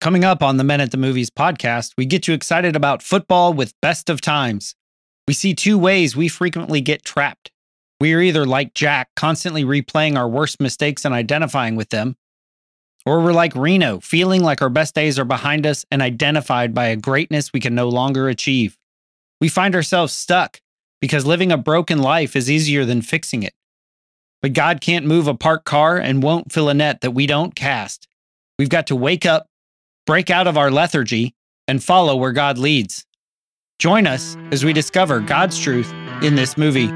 Coming up on the Men at the Movies podcast, we get you excited about football with best of times. We see two ways we frequently get trapped. We are either like Jack, constantly replaying our worst mistakes and identifying with them, or we're like Reno, feeling like our best days are behind us and identified by a greatness we can no longer achieve. We find ourselves stuck because living a broken life is easier than fixing it. But God can't move a parked car and won't fill a net that we don't cast. We've got to wake up, break out of our lethargy, and follow where God leads. Join us as we discover God's truth in this movie.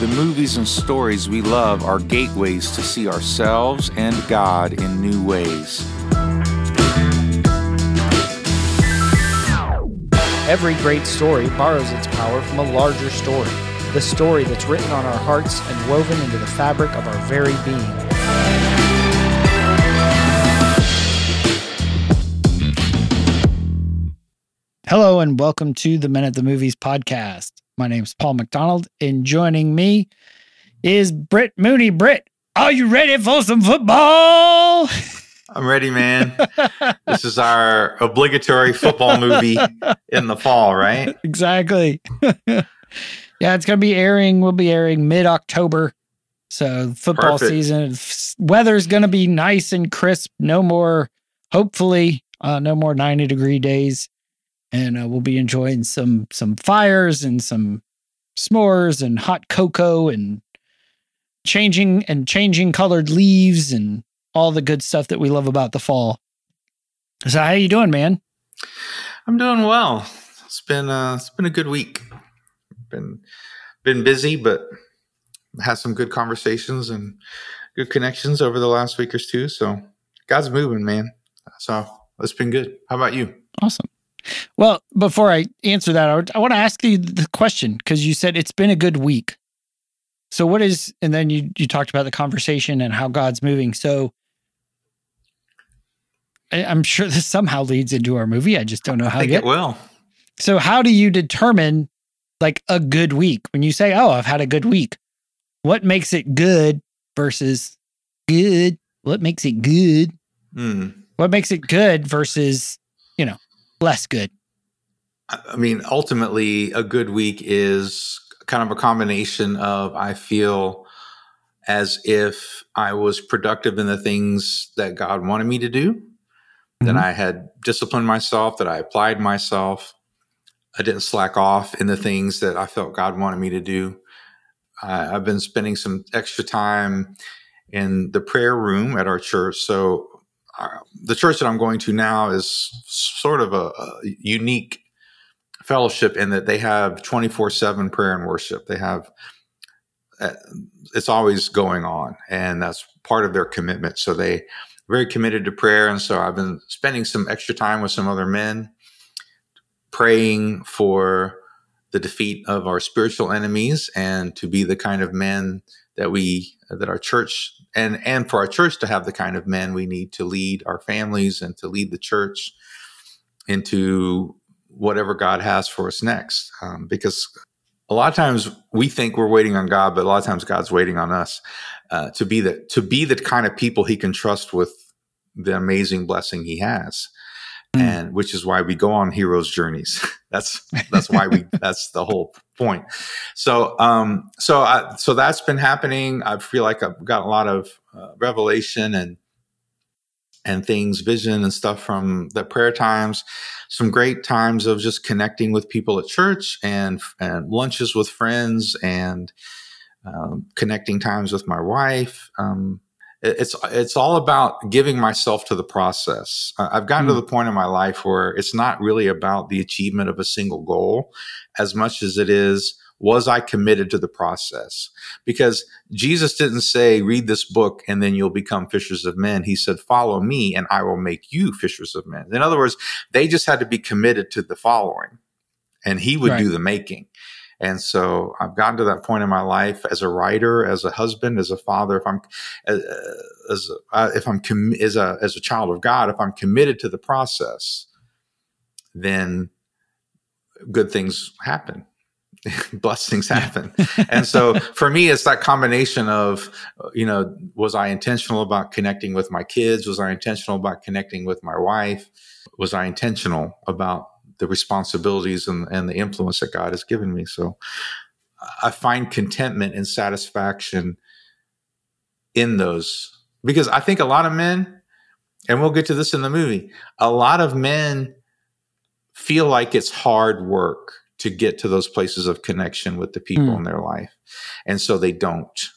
The movies and stories we love are gateways to see ourselves and God in new ways. Every great story borrows its power from a larger story, the story that's written on our hearts and woven into the fabric of our very being. Hello, and welcome to the Men at the Movies podcast. My name's Paul McDonald, and joining me is Britt Mooney. Britt, are you ready for some football? I'm ready, man. this is our obligatory football movie in the fall, right? Exactly. yeah, it's going to be airing, we'll be airing mid October. So, football Perfect. season, weather's going to be nice and crisp. No more, hopefully, uh, no more 90 degree days. And uh, we'll be enjoying some some fires and some s'mores and hot cocoa and changing and changing colored leaves and all the good stuff that we love about the fall. So how you doing, man? I'm doing well. It's been uh, it's been a good week. Been been busy, but had some good conversations and good connections over the last week or two. So God's moving, man. So it's been good. How about you? Awesome. Well, before I answer that, I, would- I want to ask you the question because you said it's been a good week. So what is, and then you you talked about the conversation and how God's moving. So I, I'm sure this somehow leads into our movie. I just don't know I how think yet. it will. So how do you determine like a good week when you say, "Oh, I've had a good week"? What makes it good versus good? What makes it good? Hmm. What makes it good versus, you know, less good? I mean, ultimately, a good week is kind of a combination of I feel as if I was productive in the things that God wanted me to do, that Mhm. I had disciplined myself, that I applied myself. I didn't slack off in the things that I felt God wanted me to do. I, I've been spending some extra time in the prayer room at our church. So, the church that I'm going to now is sort of a, a unique fellowship in that they have 24 7 prayer and worship. They have, uh, it's always going on, and that's part of their commitment. So they very committed to prayer. And so I've been spending some extra time with some other men, praying for the defeat of our spiritual enemies and to be the kind of men that we that our church and and for our church to have the kind of men we need to lead our families and to lead the church into whatever God has for us next. Um, because a lot of times we think we're waiting on God, but a lot of times God's waiting on us uh, to be the to be the kind of people He can trust with the amazing blessing He has. And which is why we go on heroes' journeys. that's that's why we that's the whole point. So um so I, so that's been happening. I feel like I've got a lot of uh, revelation and and things, vision and stuff from the prayer times. Some great times of just connecting with people at church and and lunches with friends and um, connecting times with my wife. Um, it's it's all about giving myself to the process. I've gotten to Hmm. the point in my life where it's not really about the achievement of a single goal as much as it is was I committed to the process? Because Jesus didn't say, read this book and then you'll become fishers of men. He said, follow me and I will make you fishers of men. In other words, they just had to be committed to the following and he would Right. do the making. And so I've gotten to that point in my life as a writer, as a husband, as a father. If I'm, uh, as uh, if I'm com- as a as a child of God, if I'm committed to the process, then good things happen. blessings happen. and so for me, it's that combination of, you know, was I intentional about connecting with my kids? Was I intentional about connecting with my wife? Was I intentional about the responsibilities and, and the influence that God has given me? So I find contentment and satisfaction in those because I think a lot of men, and we'll get to this in the movie, a lot of men feel like it's hard work to get to those places of connection with the people mm. in their life. And so they don't.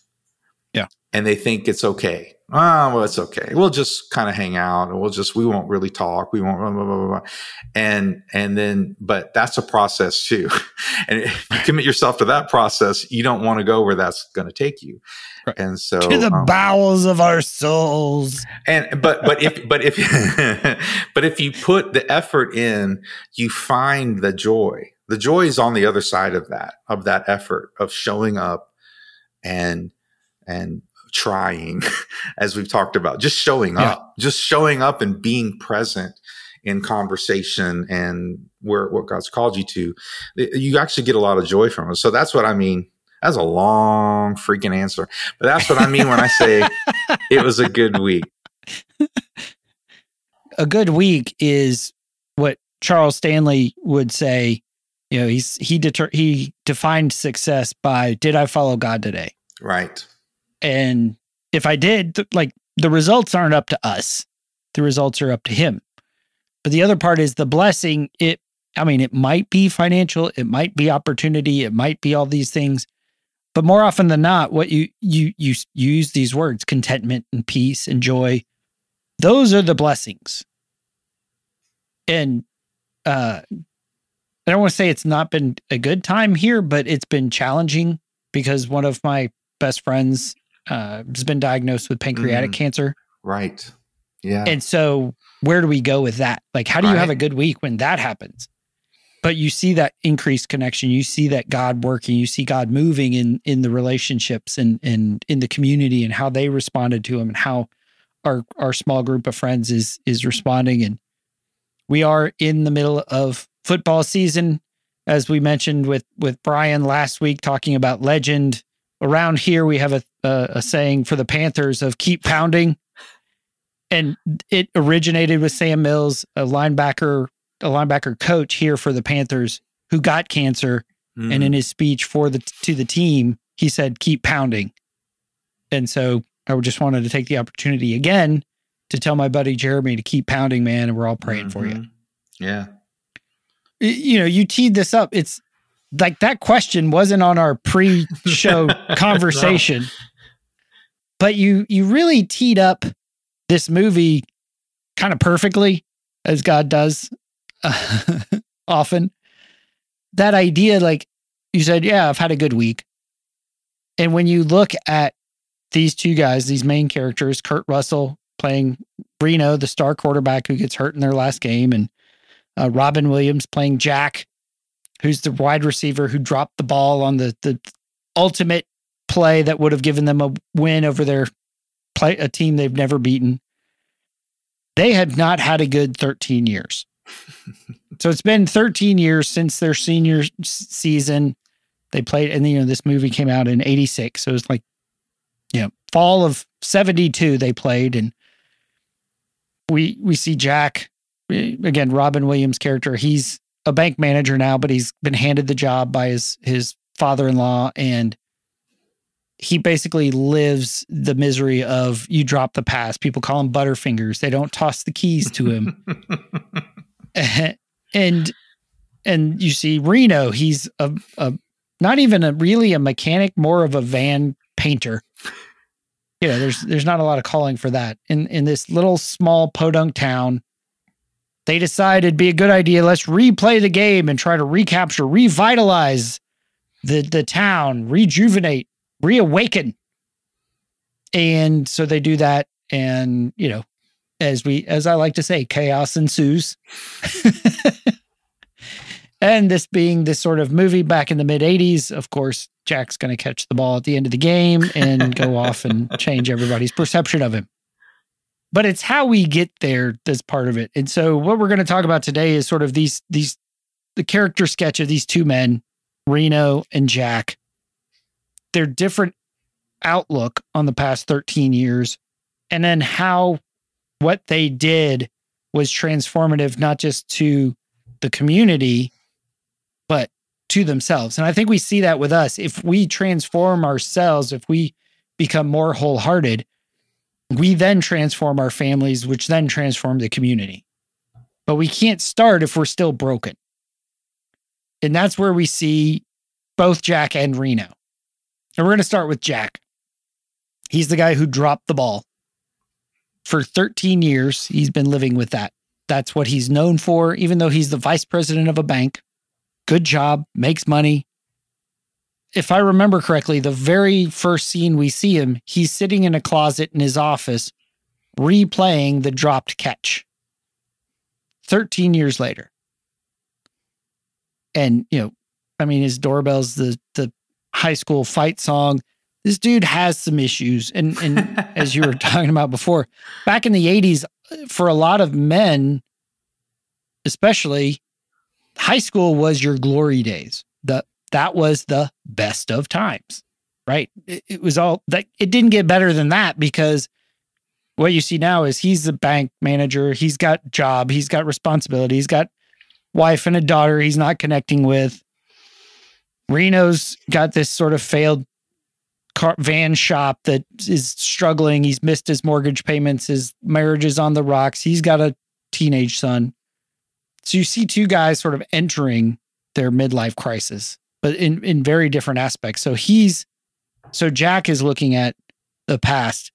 Yeah. And they think it's okay. Oh, well, it's okay. We'll just kind of hang out and we'll just, we won't really talk. We won't, blah, blah, blah, blah. And, and then, but that's a process too. and if you commit yourself to that process, you don't want to go where that's going to take you. Right. And so to the um, bowels of our souls. And, but, but if, but if, but if you put the effort in, you find the joy. The joy is on the other side of that, of that effort of showing up and, and trying, as we've talked about, just showing yeah. up, just showing up and being present in conversation and where what God's called you to, you actually get a lot of joy from it. So that's what I mean. That's a long freaking answer, but that's what I mean when I say it was a good week. A good week is what Charles Stanley would say. You know, he's he deter he defined success by did I follow God today? Right. And if I did, th- like the results aren't up to us, the results are up to Him. But the other part is the blessing. It, I mean, it might be financial, it might be opportunity, it might be all these things. But more often than not, what you you you use these words, contentment and peace and joy, those are the blessings. And uh I don't want to say it's not been a good time here, but it's been challenging because one of my best friends uh, has been diagnosed with pancreatic mm, cancer. Right. Yeah. And so, where do we go with that? Like, how do you right. have a good week when that happens? But you see that increased connection. You see that God working. You see God moving in in the relationships and and in the community and how they responded to Him and how our our small group of friends is is responding. And we are in the middle of football season, as we mentioned with with Brian last week, talking about legend around here we have a, a, a saying for the Panthers of keep pounding, and it originated with Sam Mills, a linebacker, a linebacker coach here for the Panthers who got cancer, mm. and in his speech for the to the team, he said keep pounding, and so I just wanted to take the opportunity again to tell my buddy Jeremy to keep pounding, man, and we're all praying mm-hmm. for you. Mm-hmm. Yeah. You know, you teed this up. It's like that question wasn't on our pre-show conversation. No. But you you really teed up this movie kind of perfectly as God does uh, often. That idea like you said, yeah, I've had a good week. And when you look at these two guys, these main characters, Kurt Russell playing Reno, the star quarterback who gets hurt in their last game, and uh, Robin Williams playing Jack, who's the wide receiver who dropped the ball on the the ultimate play that would have given them a win over their play a team they've never beaten. They have not had a good 13 years. so it's been 13 years since their senior season. They played, and you know this movie came out in '86, so it was like, you know, fall of '72 they played, and we we see Jack eh, again, Robin Williams' character. He's a bank manager now, but he's been handed the job by his his father-in-law and he basically lives the misery of you drop the pass. People call him butterfingers. They don't toss the keys to him. and and you see Reno, he's a, a not even a really a mechanic, more of a van painter. You know, there's there's not a lot of calling for that. In in this little small podunk town, they decided it'd be a good idea. Let's replay the game and try to recapture, revitalize the the town, rejuvenate, reawaken. And so they do that, and you know, as we as I like to say, chaos ensues. and this being this sort of movie back in the mid 80s, of course, Jack's going to catch the ball at the end of the game and go off and change everybody's perception of him but it's how we get there that's part of it. And so what we're going to talk about today is sort of these these the character sketch of these two men Reno, and Jack, their different outlook on the past 13 years, and then how what they did was transformative, not just to the community, but to themselves. And I think we see that with us. If we transform ourselves, if we become more wholehearted, we then transform our families, which then transform the community. But we can't start if we're still broken. And that's where we see both Jack and Reno. And we're going to start with Jack. He's the guy who dropped the ball. For 13 years, he's been living with that. That's what he's known for, even though he's the vice president of a bank. Good job, makes money. If I remember correctly, the very first scene we see him, he's sitting in a closet in his office replaying the dropped catch 13 years later. And, you know, I mean, his doorbell's the, the high school fight song this dude has some issues. And, and as you were talking about before, back in the 80s, for a lot of men, especially, high school was your glory days. That was the best of times, right? It, it was all that it didn't get better than that because what you see now is he's the bank manager. He's got job. He's got responsibility. He's got wife and a daughter he's not connecting with. Reno's got this sort of failed car, van shop that is struggling. He's missed his mortgage payments. His marriage is on the rocks. He's got a teenage son. So you see two guys sort of entering their midlife crisis, but in, in very different aspects. So he's, so Jack is looking at the past,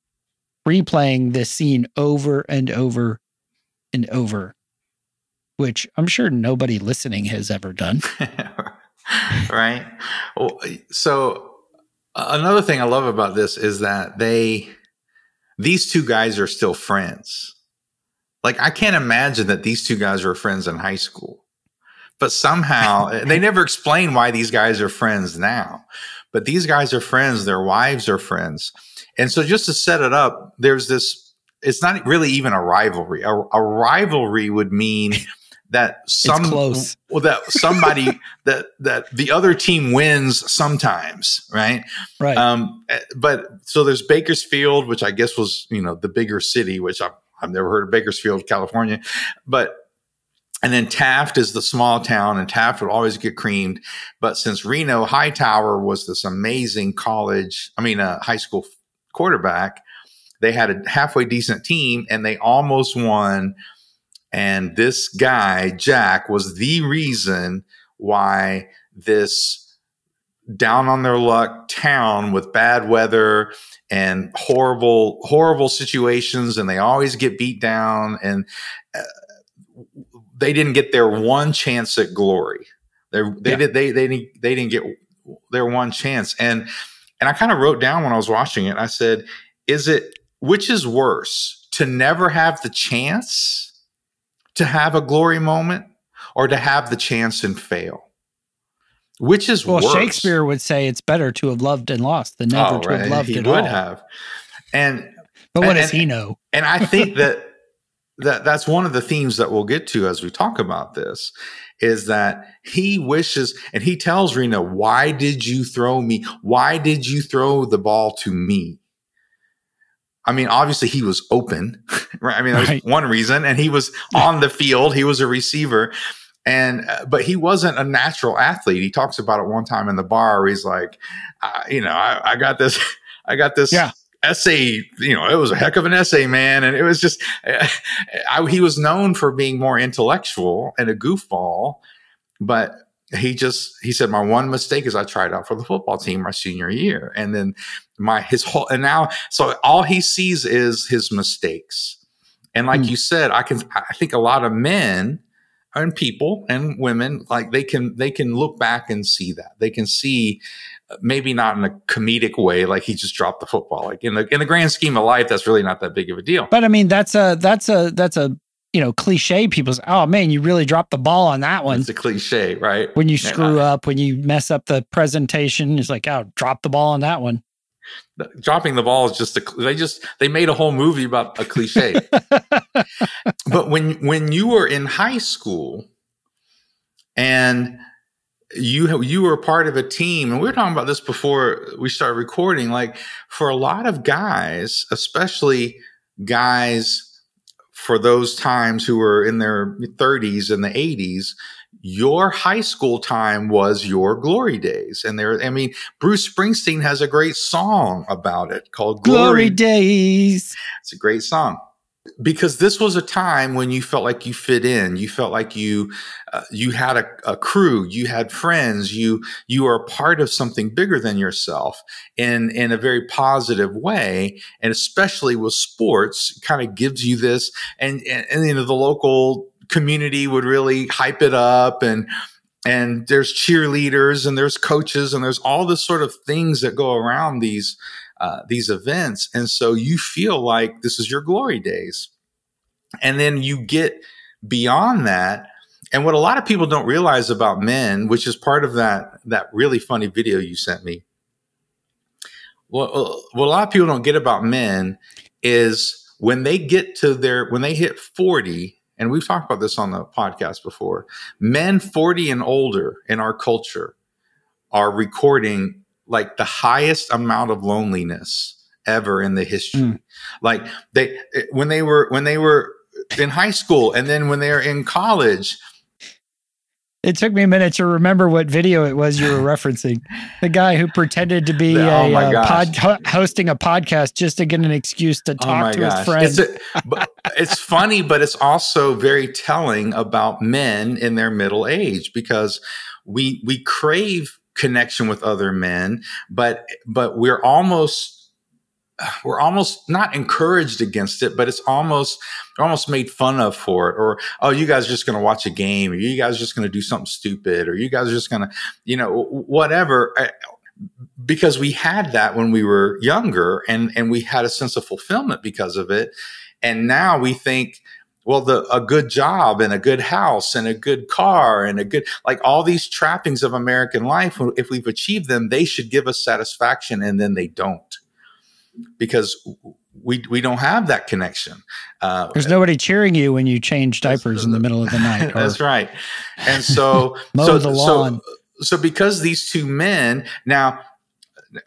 replaying this scene over and over and over, which I'm sure nobody listening has ever done. right. So Another thing I love about this is that they, these two guys are still friends. Like I can't imagine that these two guys were friends in high school, but somehow they never explain why these guys are friends now. But these guys are friends. Their wives are friends. And so just to set it up, there's this, it's not really even a rivalry. A, a rivalry would mean that some close. well that somebody that that the other team wins sometimes right right um but so there's bakersfield which i guess was you know the bigger city which i've, I've never heard of bakersfield california but and then Taft is the small town, and Taft would always get creamed. But since Reno Hightower was this amazing college, I mean, a high school quarterback, they had a halfway decent team, and they almost won and this guy, Jack, was the reason why this down on their luck town with bad weather and horrible, horrible situations, and they always get beat down, and uh, they didn't get their one chance at glory. They, they yeah. did they they didn't they didn't get their one chance, and and I kind of wrote down when I was watching it. I said, "Is it which is worse to never have the chance?" to have a glory moment or to have the chance and fail? Which is well, worse? Shakespeare would say it's better to have loved and lost than never oh, to right. have loved he at would all. have. And but what and, does he know? And I think that that that's one of the themes that we'll get to as we talk about this is that he wishes and he tells Reno, "Why did you throw me? Why did you throw the ball to me?" I mean, obviously he was open, right? I mean, that right. was one reason, and he was on the field. He was a receiver, and uh, but he wasn't a natural athlete. He talks about it one time in the bar. Where he's like, uh, you know, I, I, got this, I got this. Yeah. Essay, you know, it was a heck of an essay, man. And it was just, I, he was known for being more intellectual and a goofball, but he just he said my one mistake is I tried out for the football team my senior year, and then my his whole and now so all he sees is his mistakes, and like mm. you said, I can I think a lot of men and people and women like they can they can look back and see that they can see maybe not in a comedic way like he just dropped the football like in the in the grand scheme of life that's really not that big of a deal but i mean that's a that's a that's a you know, cliche people's, oh man, you really dropped the ball on that one. It's a cliche, right? When you screw yeah. up, when you mess up the presentation, it's like, oh, drop the ball on that one. Dropping the ball is just a, they just, they made a whole movie about a cliche. but when, when you were in high school and you you were part of a team and we were talking about this before we started recording like for a lot of guys especially guys for those times who were in their 30s and the 80s your high school time was your glory days. And there i mean bruce springsteen has a great song about it called glory, glory days. It's a great song because this was a time when you felt like you fit in. You felt like you uh, you had a, a, crew you had friends you you are part of something bigger than yourself in in a very positive way. And especially with sports kind of gives you this and, and and you know the local community would really hype it up and and there's cheerleaders and there's coaches and there's all this sort of things that go around these uh, these events. And so you feel like this is your glory days. And then you get beyond that. And what a lot of people don't realize about men, which is part of that, that really funny video you sent me. What, what a lot of people don't get about men is when they get to their, when they hit 40, and we've talked about this on the podcast before, men 40 and older in our culture are recording like the highest amount of loneliness ever in the history. Mm. Like they when they were when they were in high school and then when they were in college. It took me a minute to remember what video it was you were referencing. The guy who pretended to be oh a, uh, pod, hosting a podcast just to get an excuse to oh talk oh to gosh. his friends. It's, a, it's funny, but it's also very telling about men in their middle age because we we crave connection with other men, but but we're almost we're almost not encouraged against it, but it's almost almost made fun of for it. Or oh, you guys are just going to watch a game, or you guys are just going to do something stupid, or you guys are just going to, you know, whatever. Because we had that when we were younger, and and we had a sense of fulfillment because of it, and now we think well the a good job and a good house and a good car and a good like all these trappings of american life if we've achieved them they should give us satisfaction and then they don't. Because we we don't have that connection uh, there's nobody cheering you when you change diapers in the middle of the night that's right. And so so, so so because these two men now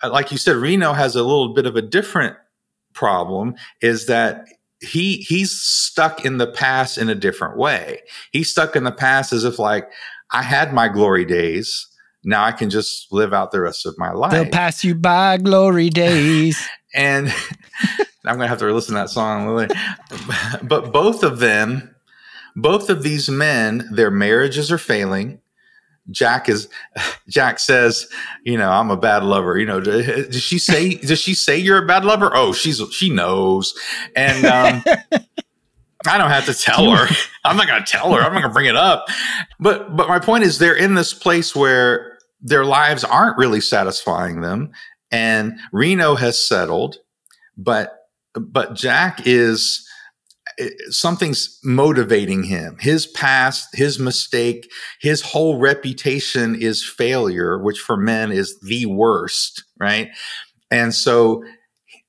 like you said reno has a little bit of a different problem is that he he's stuck in the past in a different way. He's stuck in the past as if like I had my glory days. Now I can just live out the rest of my life. They'll pass you by glory days. and I'm gonna have to listen to that song. but both of them, both of these men, their marriages are failing. Jack is Jack says, you know, I'm a bad lover. You know, does she say does she say you're a bad lover? Oh, she's she knows. And um I don't have to tell her. I'm not going to tell her. I'm not going to bring it up. But but my point is they're in this place where their lives aren't really satisfying them and Reno has settled, but but Jack is something's motivating him. His past, his mistake, his whole reputation is failure, which for men is the worst, right? And so,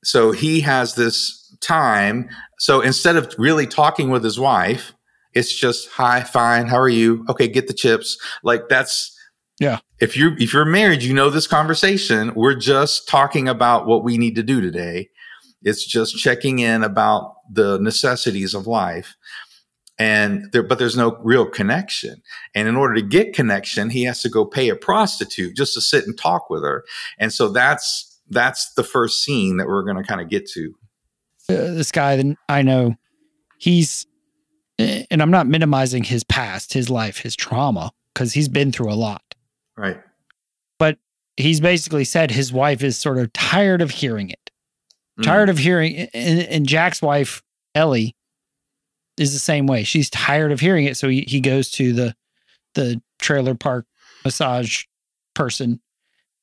so he has this time. So instead of really talking with his wife, it's just hi, fine, how are you? Okay, get the chips. Like that's yeah. If you're, if you're married, you know this conversation. We're just talking about what we need to do today. It's just checking in about the necessities of life. And there, but there's no real connection. And in order to get connection, he has to go pay a prostitute just to sit and talk with her. And so that's, that's the first scene that we're going to kind of get to. Uh, this guy that I know, he's, and I'm not minimizing his past, his life, his trauma, because he's been through a lot. Right. But he's basically said his wife is sort of tired of hearing it. Tired mm. of hearing, and, and, Jack's wife Ellie is the same way. She's tired of hearing it, so he, he goes to the the trailer park massage person.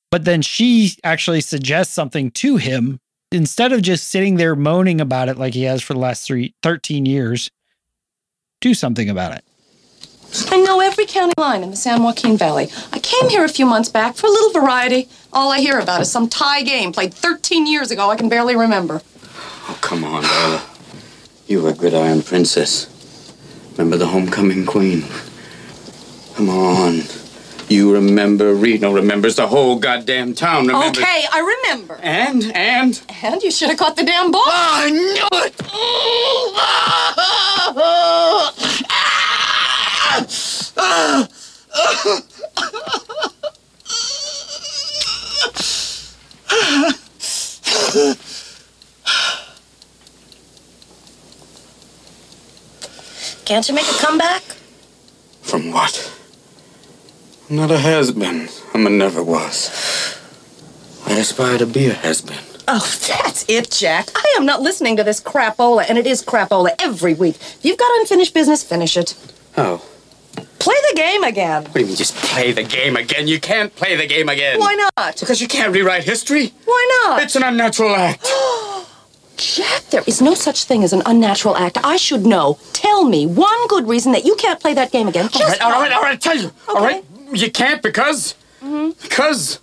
But then she actually suggests something to him instead of just sitting there moaning about it like he has for the last three, 13 years. Do something about it. I know every county line in the San Joaquin Valley. I came here a few months back for a little variety. All I hear about is some tie game played 13 years ago I can barely remember. Oh, come on, Darla. You were a Gridiron Princess. Remember the homecoming queen? Come on. You remember, Reno remembers, the whole goddamn town remembers. Okay, I remember. And, and? And you should have caught the damn ball. Ah, I knew it! Ah! Ah! Can't you make a comeback? From what? I'm not a has-been. I'm a never was. I aspire to be a has-been. Oh, that's it, Jack. I am not listening to this crapola, and it is crapola every week. If you've got unfinished business, finish it. Oh. Play the game again. What do you mean, just play the game again? You can't play the game again. Why not? Because you can't rewrite history. Why not? It's an unnatural act. Jack, there is no such thing as an unnatural act. I should know. Tell me one good reason that you can't play that game again. Just all right, all one. right, all right, tell you. All Okay. right, you can't because. Mm -hmm. Because.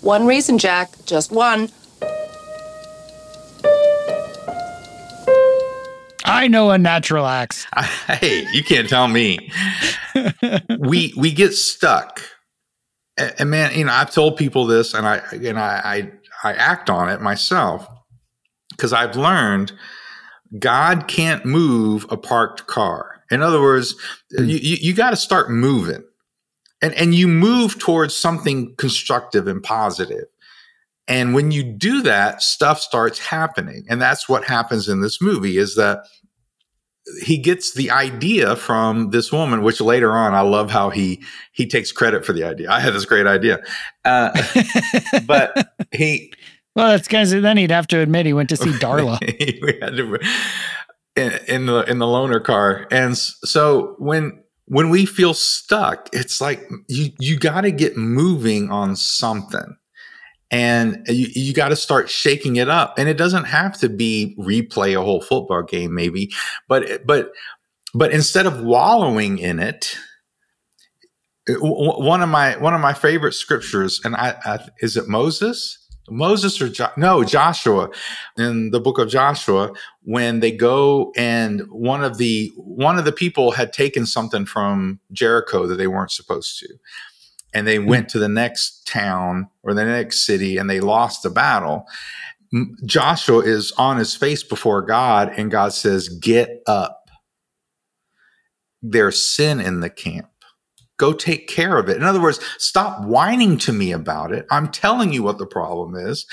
One reason, Jack. Just one. I know a natural axe. hey, you can't tell me. we we get stuck, and, and man, you know, I've told people this, and I and I I, I act on it myself because I've learned God can't move a parked car. In other words, hmm. you you, you got to start moving, and and you move towards something constructive and positive. And when you do that, stuff starts happening. And that's what happens in this movie is that he gets the idea from this woman, which later on, I love how he, he takes credit for the idea. I had this great idea. Uh, but he, Well, that's because then he'd have to admit he went to see Darla. we had to, in, in the, in the loaner car. And so when, when we feel stuck, it's like you, you got to get moving on something and you, you got to start shaking it up. And it doesn't have to be replay a whole football game maybe but but but instead of wallowing in it eh, w- one of my one of my favorite scriptures and I, I is it Moses? Moses or jo- no Joshua. In the book of Joshua when they go and one of the one of the people had taken something from Jericho that they weren't supposed to and they hmm. went to the next town or the next city and they lost the battle. Joshua is on his face before God and God says, Get up. There's sin in the camp. Go take care of it. In other words, stop whining to me about it. I'm telling you what the problem is.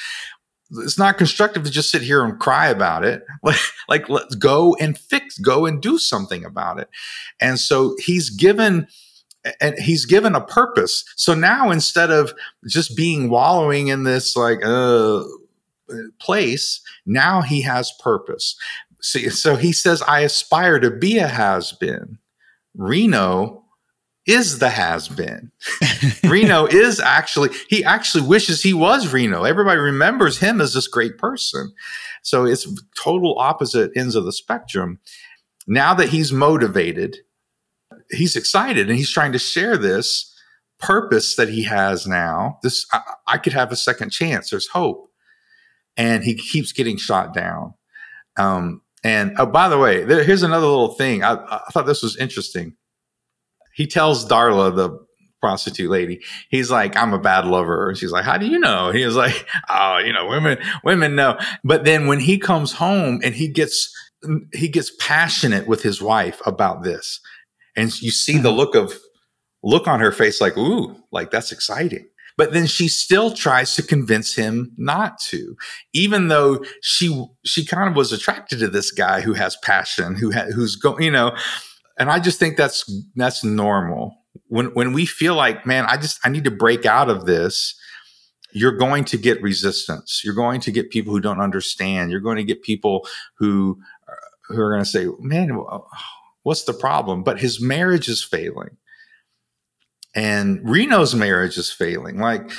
It's not constructive to just sit here and cry about it. Like, like let's go and fix, go and do something about it. And so he's given and he's given a purpose. So now instead of just being wallowing in this like uh place, now he has purpose. See, so he says, I aspire to be a has been. Reno is the has been. Reno is actually, he actually wishes he was Reno. Everybody remembers him as this great person. So it's total opposite ends of the spectrum. Now that he's motivated, he's excited and he's trying to share this purpose that he has now. This, I, I could have a second chance. There's hope. And he keeps getting shot down. Um, and oh, by the way, there, here's another little thing. I, I thought this was interesting. He tells Darla, the prostitute lady, he's like, I'm a bad lover. And she's like, how do you know? He was like, oh, you know, women, women know. But then when he comes home and he gets, he gets passionate with his wife about this. And you see the mm-hmm. look of, look on her face like, ooh, like that's exciting. But then she still tries to convince him not to, even though she she kind of was attracted to this guy who has passion, who ha- who's going, you know. And I just think that's that's normal. When when we feel like, man, I just I need to break out of this. You're going to get resistance. You're going to get people who don't understand. You're going to get people who uh, who are going to say, man, what's the problem? But his marriage is failing and Reno's marriage is failing. Like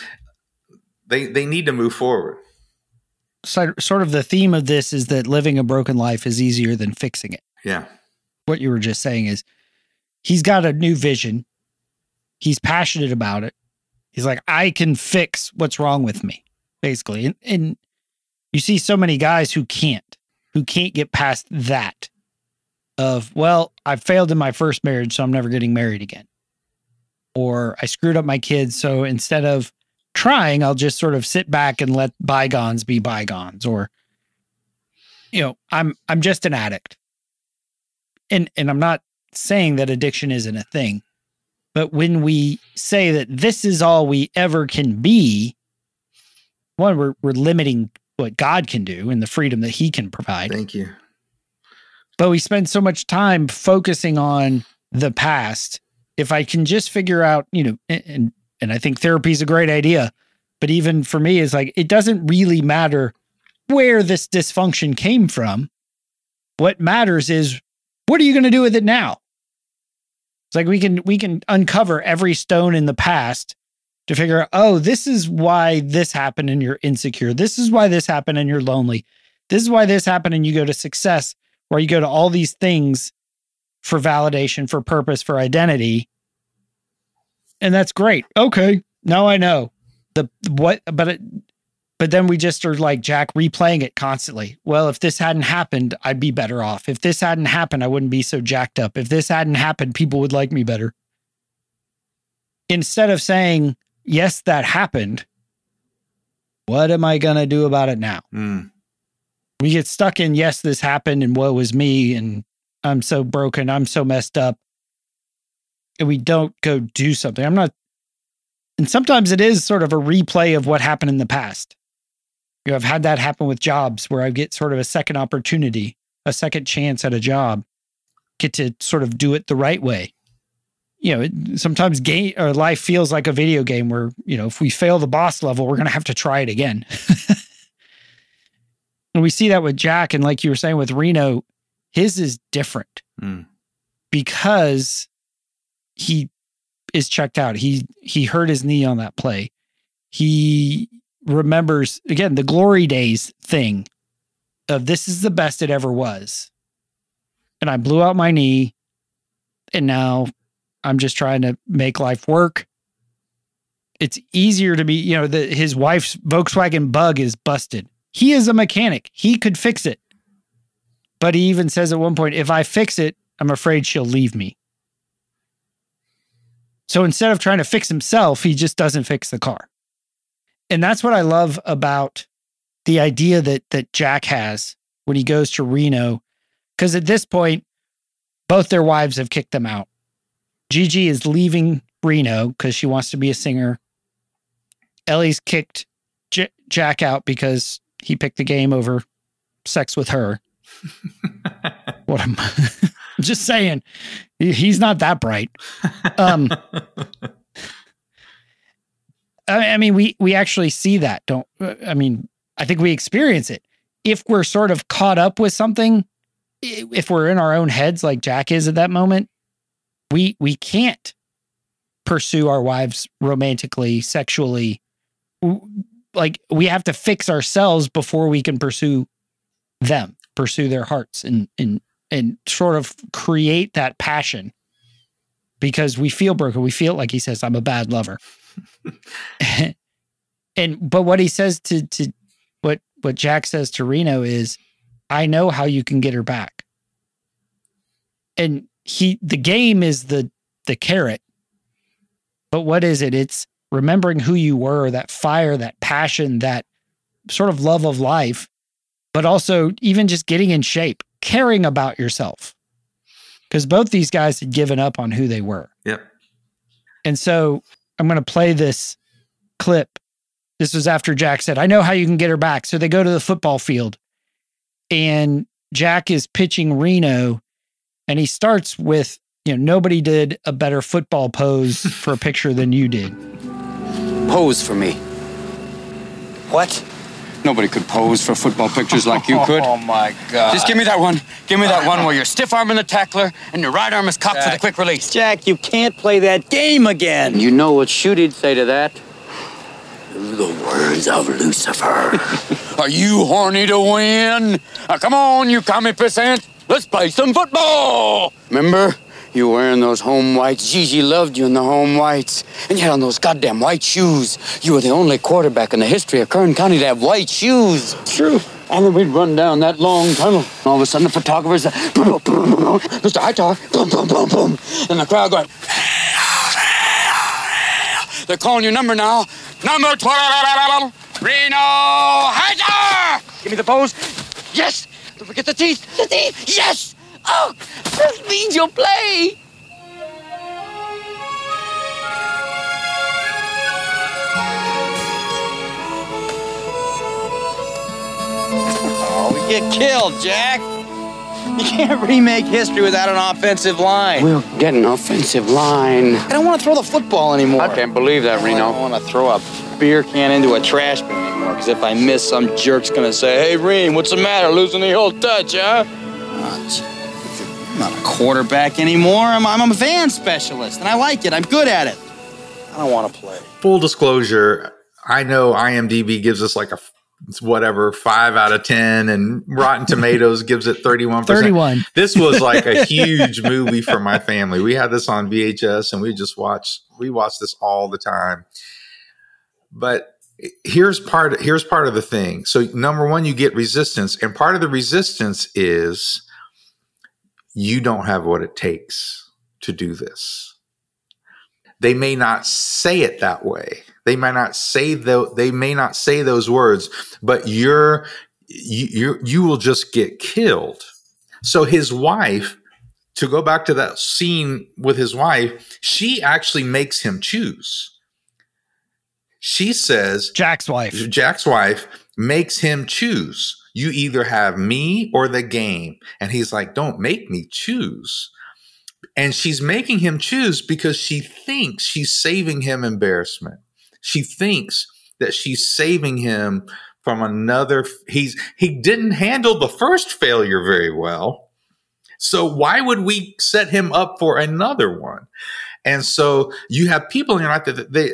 they they need to move forward. So, sort of the theme of this is that living a broken life is easier than fixing it. Yeah. What you were just saying is he's got a new vision. He's passionate about it. He's like, I can fix what's wrong with me, basically. And, and you see so many guys who can't, who can't get past that of, well, I failed in my first marriage, so I'm never getting married again. or I screwed up my kids. So instead of trying, I'll just sort of sit back and let bygones be bygones or you know, I'm I'm just an addict. And and I'm not saying that addiction isn't a thing. But when we say that this is all we ever can be, one, we're we're limiting what God can do and the freedom that He can provide. Thank you. But we spend so much time focusing on the past. If I can just figure out, you know, and and I think therapy is a great idea, but even for me, it's like it doesn't really matter where this dysfunction came from. What matters is what are you going to do with it now? It's like we can we can uncover every stone in the past to figure out, oh, this is why this happened and you're insecure. This is why this happened and you're lonely. This is why this happened and you go to success, where you go to all these things for validation, for purpose, for identity. And that's great. Okay. Now I know the what but it, but then we just are like Jack replaying it constantly. Well, if this hadn't happened, I'd be better off. If this hadn't happened, I wouldn't be so jacked up. If this hadn't happened, people would like me better. Instead of saying, yes, that happened, what am I going to do about it now? Mm. We get stuck in, yes, this happened and woe is me and I'm so broken, I'm so messed up. And we don't go do something. I'm not, and sometimes it is sort of a replay of what happened in the past. You know, I've had that happen with jobs where I get sort of a second opportunity, a second chance at a job, get to sort of do it the right way. You know, it, sometimes game or life feels like a video game where, you know, if we fail the boss level, we're going to have to try it again. and we see that with Jack. And like you were saying with Reno, his is different Mm. because he is checked out. He he hurt his knee on that play. He remembers again the glory days thing of this is the best it ever was. And I blew out my knee and now I'm just trying to make life work. It's easier to be, you know, the, his wife's Volkswagen bug is busted. He is a mechanic. He could fix it. But he even says at one point, if I fix it, I'm afraid she'll leave me. So instead of trying to fix himself, he just doesn't fix the car. And that's what I love about the idea that that Jack has when he goes to Reno. Because at this point, both their wives have kicked them out. Gigi is leaving Reno because she wants to be a singer. Ellie's kicked J- Jack out because he picked the game over sex with her. what am I'm just saying, he's not that bright. Um, I I mean, we we actually see that, don't? I mean, I think we experience it. If we're sort of caught up with something, if we're in our own heads like Jack is at that moment, we we can't pursue our wives romantically, sexually. Like we have to fix ourselves before we can pursue them, pursue their hearts, and and and sort of create that passion because we feel broken. We feel like he says, "I'm a bad lover." and but what he says to to what what Jack says to Reno is, "I know how you can get her back." And he the game is the the carrot. But what is it? It's remembering who you were, that fire, that passion, that sort of love of life, but also even just getting in shape, caring about yourself. Because both these guys had given up on who they were. Yep. And so I'm going to play this clip. This was after Jack said, I know how you can get her back. So they go to the football field and Jack is pitching Reno and he starts with, you know, nobody did a better football pose for a picture than you did. Pose for me. What? Nobody could pose for football pictures like you could. Oh my God. Just give me that one. Give me that one where you're stiff arming the tackler and your right arm is cocked for the quick release. Jack, you can't play that game again. You know what Shooty'd say to that? The words of Lucifer. Are you horny to win? Now, come on, you commie pissant. Let's play some football. Remember? You were wearing those home whites. Gigi loved you in the home whites. And you had on those goddamn white shoes. You were the only quarterback in the history of Kern County to have white shoes. True. And then we'd run down that long tunnel. And all of a sudden, the photographers, uh, Mr. Hightower, boom, boom, boom, boom. And the crowd going, They're calling your number now. Number 12, Reno Heiser! Give me the pose. Yes! Don't forget the teeth. The teeth. Yes! Oh, this means you'll play. Oh, we get killed, Jack. You can't remake history without an offensive line. We'll get an offensive line. I don't want to throw the football anymore. I can't believe that, Reno. I don't want to throw a beer can into a trash bin anymore, because if I miss, some jerk's gonna say, "Hey, Reem, what's the matter? Losing the old touch, huh?" Gee, I'm not a quarterback anymore. I'm, I'm a van specialist, and I like it. I'm good at it. I don't want to play. Full disclosure, I know IMDb gives us like a f- whatever five out of ten, and Rotten Tomatoes gives it thirty one percent. 31. This was like a huge movie for my family. We had this on VHS, and we just watched. We watched this all the time. But here's part. Here's part of the thing. So number one, you get resistance, and part of the resistance is you don't have what it takes to do this. They may not say it that way. They might not say though. They may not say those words, but you're you you you will just get killed. So his wife, to go back to that scene with his wife, she actually makes him choose. She says, Jack's wife. Jack's wife makes him choose. You either have me or the game. And he's like, don't make me choose. And she's making him choose because she thinks she's saving him embarrassment. She thinks that she's saving him from another he's he didn't handle the first failure very well. So why would we set him up for another one? And so you have people in your life that they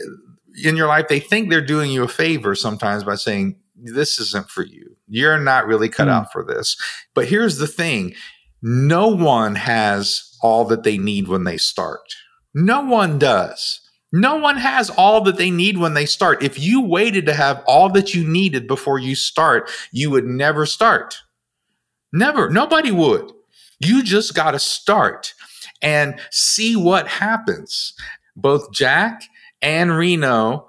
in your life they think they're doing you a favor sometimes by saying this isn't for you. You're not really cut Hmm. out for this. But here's the thing. No one has all that they need when they start. No one does. No one has all that they need when they start. If you waited to have all that you needed before you start, you would never start. Never. Nobody would. You just got to start and see what happens. Both Jack and Reno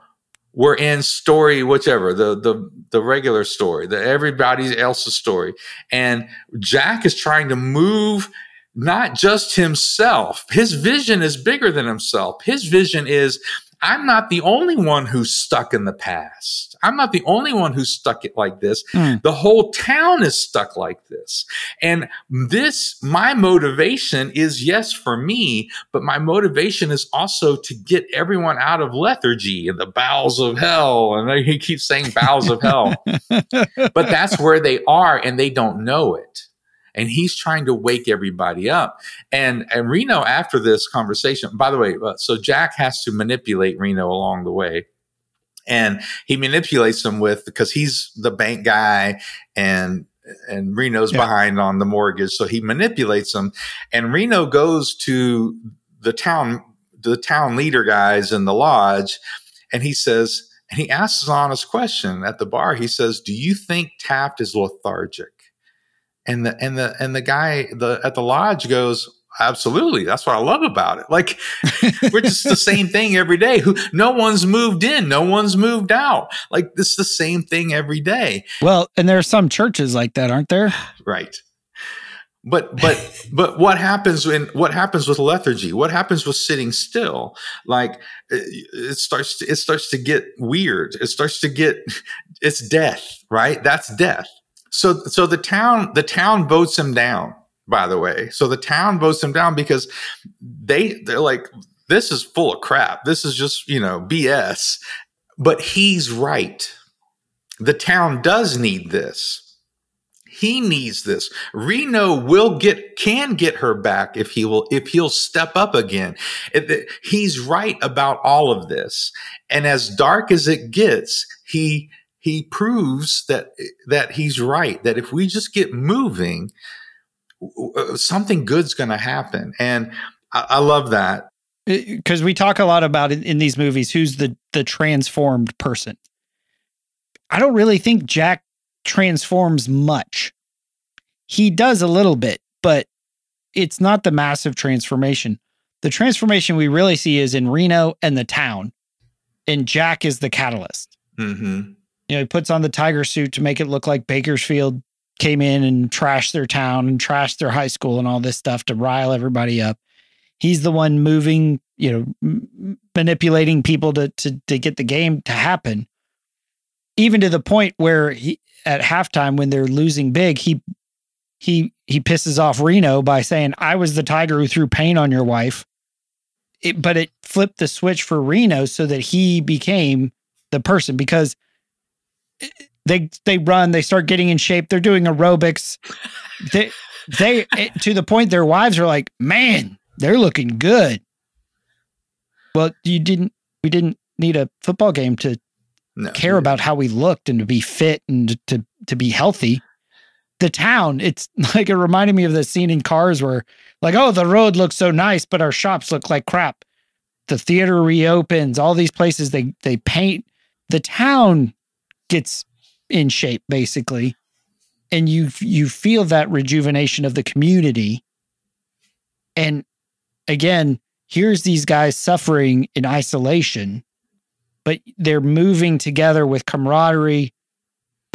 were in story, whichever the the the regular story, the everybody else's story, and Jack is trying to move not just himself. His vision is bigger than himself. His vision is I'm not the only one who's stuck in the past. I'm not the only one who's stuck it like this. Hmm. The whole town is stuck like this. And this, my motivation is yes for me, but my motivation is also to get everyone out of lethargy and the bowels of hell. And he keeps saying bowels of hell, but that's where they are and they don't know it and he's trying to wake everybody up. And and Reno after this conversation, by the way, uh, so Jack has to manipulate Reno along the way. And he manipulates him with because he's the bank guy and and Reno's Yeah. behind on the mortgage. So he manipulates him. And Reno goes to the town, the town leader guys in the lodge, and he says, and he asks an honest question at the bar. He says, Do you think Taft is lethargic? And the and the and the guy the at the lodge goes absolutely. That's what i love about it. Like we're just the same thing every day. Who no one's moved in. No one's moved out. Like this is the same thing every day. Well, and there are some churches like that, aren't there? right. But but but what happens when what happens with lethargy? What happens with sitting still? Like it, it starts to, it starts to get weird. It starts to get it's death right? That's death so so the town the town votes him down by the way so the town votes him down because they they're like this is full of crap this is just you know bs but he's right the town does need this he needs this. Reno will get can get her back if he will if he'll step up again. He's right about all of this. And as dark as it gets, he he proves that that he's right. That if we just get moving, something good's going to happen. And I, I love that. Because we talk a lot about in, in these movies who's the the transformed person. I don't really think Jack transforms much. He does a little bit, but it's not the massive transformation. The transformation we really see is in Reno and the town. and Jack is the catalyst. Mm-hmm. You know, he puts on the tiger suit to make it look like Bakersfield came in and trashed their town and trashed their high school and all this stuff to rile everybody up. He's the one moving, you know, m- manipulating people to to to get the game to happen. Even to the point where he at halftime when they're losing big, he he he pisses off Reno by saying, "I was the tiger who threw paint on your wife." It, but it flipped the switch for Reno so that he became the person because they they run, they start getting in shape, they're doing aerobics. They they it- to the point their wives are like, "Man, they're looking good." Well, you didn't we didn't need a football game to No. care about how we looked and to be fit and to to be healthy. The town, it's like it reminded me of the scene in Cars where, like, oh, the road looks so nice, but our shops look like crap. The theater reopens, all these places they they paint. The town gets in shape basically, and you you feel that rejuvenation of the community. And again, here's these guys suffering in isolation but they're moving together with camaraderie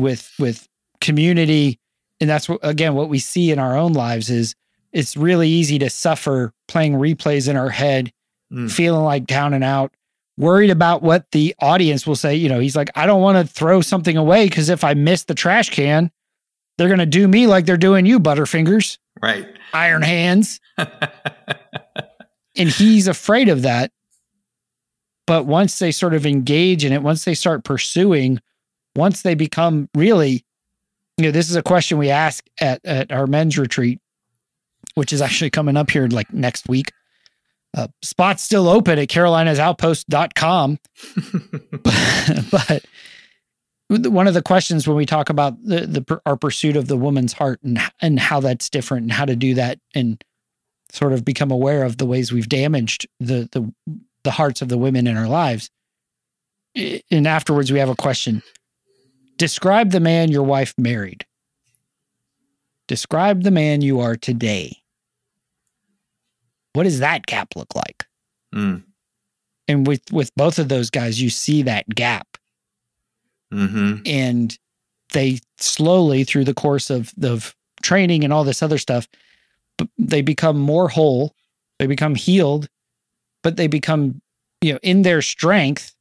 with with community and that's what again what we see in our own lives is it's really easy to suffer playing replays in our head Mm. feeling like down and out worried about what the audience will say. You know he's like i don't want to throw something away because if i miss the trash can they're going to do me like they're doing you butterfingers. Right. iron hands. And he's afraid of that. But once they sort of engage in it once they start pursuing once they become really you know this is a question we ask at, at our men's retreat which is actually coming up here like next week uh, spots still open at carolinasoutpost.com but one of the questions when we talk about the, the our pursuit of the woman's heart and and how that's different and how to do that and sort of become aware of the ways we've damaged the the the hearts of the women in our lives. And afterwards, we have a question: Describe the man your wife married. Describe the man you are today. What does that gap look like? Mm. And with with both of those guys, you see that gap Mm-hmm. and they slowly through the course of of training and all this other stuff they become more whole they become healed but they become you know in their strength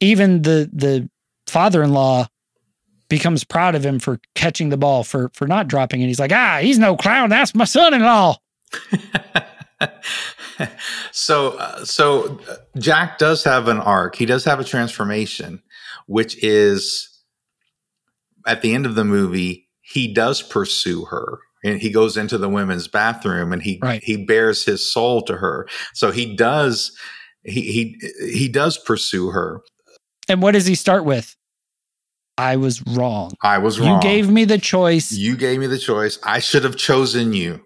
even the the father-in-law becomes proud of him for catching the ball for for not dropping it he's like ah he's no clown that's my son-in-law so, uh, so uh, Jack does have an arc. He does have a transformation, which is at the end of the movie, he does pursue her. And he goes into the women's bathroom and he Right. he bares his soul to her. So he does he he he does pursue her. and what does he start with i was wrong I was wrong. you gave me the choice You gave me the choice. I should have chosen you.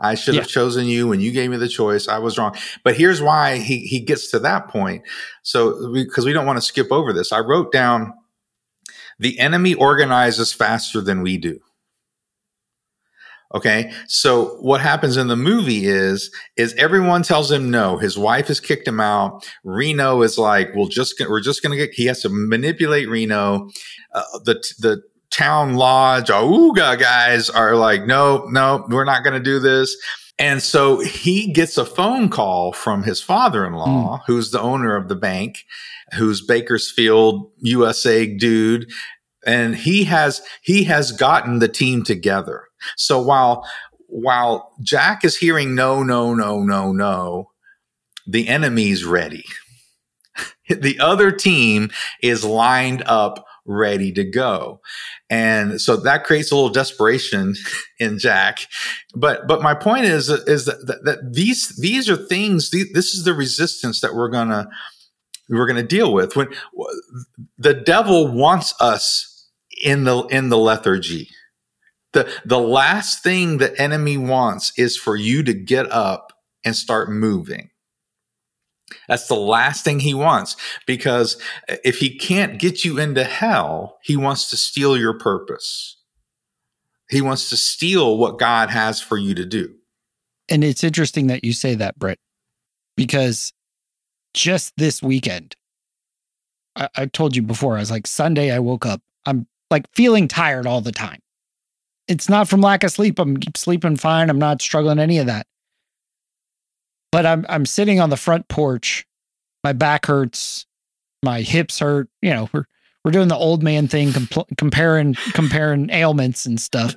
I should have chosen you when you gave me the choice. I was wrong. But here's why he he gets to that point. So because we, don't want to skip over this, I wrote down the enemy organizes faster than we do. Okay. So what happens in the movie is, is everyone tells him no. His wife has kicked him out. Reno is like, well, just, we're just going to get, he has to manipulate Reno. Uh, the, the town lodge, Auga guys are like, no, no, we're not going to do this. And so he gets a phone call from his father-in-law, hmm. who's the owner of the bank, who's Bakersfield USA dude. And he has, he has gotten the team together. So while, while Jack is hearing no, no, no, no, no, the enemy's ready. the other team is lined up ready to go. And so that creates a little desperation in Jack. But but my point is is that, that, these these are things. th- This is the resistance that we're gonna we're gonna deal with when the devil wants us in the in the lethargy. The the last thing the enemy wants is for you to get up and start moving. That's the last thing he wants because if he can't get you into hell, he wants to steal your purpose. He wants to steal what God has for you to do. And it's interesting that you say that, Britt, because just this weekend, I, I told you before, I was like, Sunday, I woke up, I'm like feeling tired all the time. It's not from lack of sleep. I'm sleeping fine. I'm not struggling any of that. But I'm I'm sitting on the front porch. My back hurts. My hips hurt. You know, we're we're doing the old man thing, compl- comparing comparing ailments and stuff.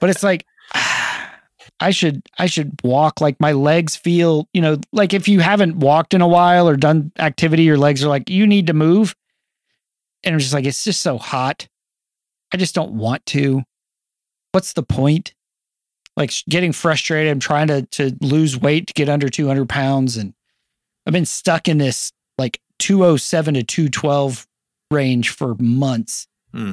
But it's like I should I should walk like my legs feel, you know, like if you haven't walked in a while or done activity, your legs are like, you need to move. And I'm just like, it's just so hot. I just don't want to. What's the point? Like getting frustrated. I'm trying to to lose weight to get under 200 pounds, and I've been stuck in this like 207 to 212 range for months. Hmm.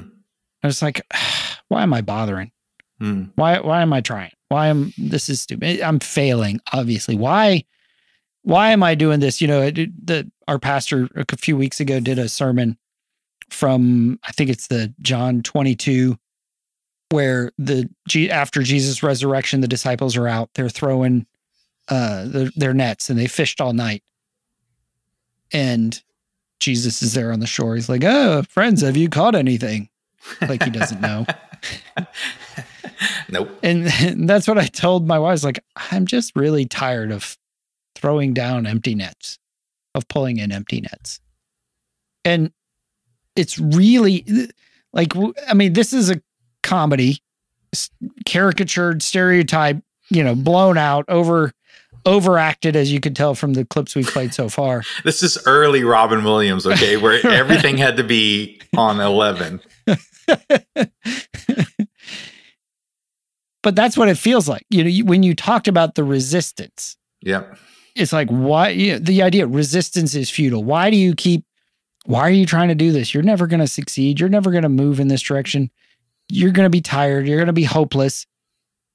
I was like, why am I bothering? Hmm. Why why am I trying? Why am this is stupid? I'm failing, obviously. Why why am I doing this? You know, the our pastor a few weeks ago did a sermon from I think it's the John 22 where the after Jesus resurrection the disciples are out they're throwing uh their, their nets and they fished all night. And Jesus is there on the shore. He's like oh friends have you caught anything? Like he doesn't know. Nope. And, and that's what I told my wife. Like I'm just really tired of throwing down empty nets of pulling in empty nets. And it's really like I mean, this is a comedy, caricatured, stereotype, you know, blown out, over overacted as you could tell from the clips we've played so far. This is early Robin Williams, okay, where everything had to be on 11. but that's what it feels like. You know, when you talked about the resistance. Yep. It's like why you know, the idea resistance is futile. Why do you keep why are you trying to do this? You're never going to succeed. You're never going to move in this direction. You're going to be tired. You're going to be hopeless.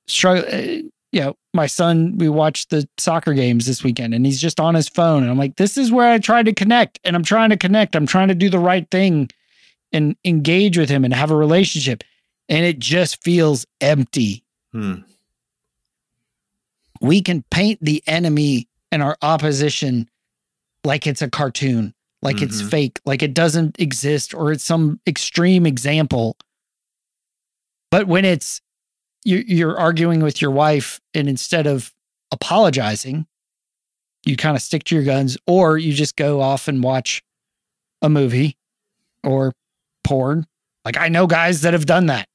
Struggle. Uh, you know, my son, we watched the soccer games this weekend and he's just on his phone. And I'm like, this is where I tried to connect and I'm trying to connect. I'm trying to do the right thing and engage with him and have a relationship. And it just feels empty. Hmm. We can paint the enemy and our opposition like it's a cartoon like mm-hmm. it's fake, like it doesn't exist or it's some extreme example. But when it's you're arguing with your wife and instead of apologizing, you kind of stick to your guns or you just go off and watch a movie or porn. Like I know guys that have done that.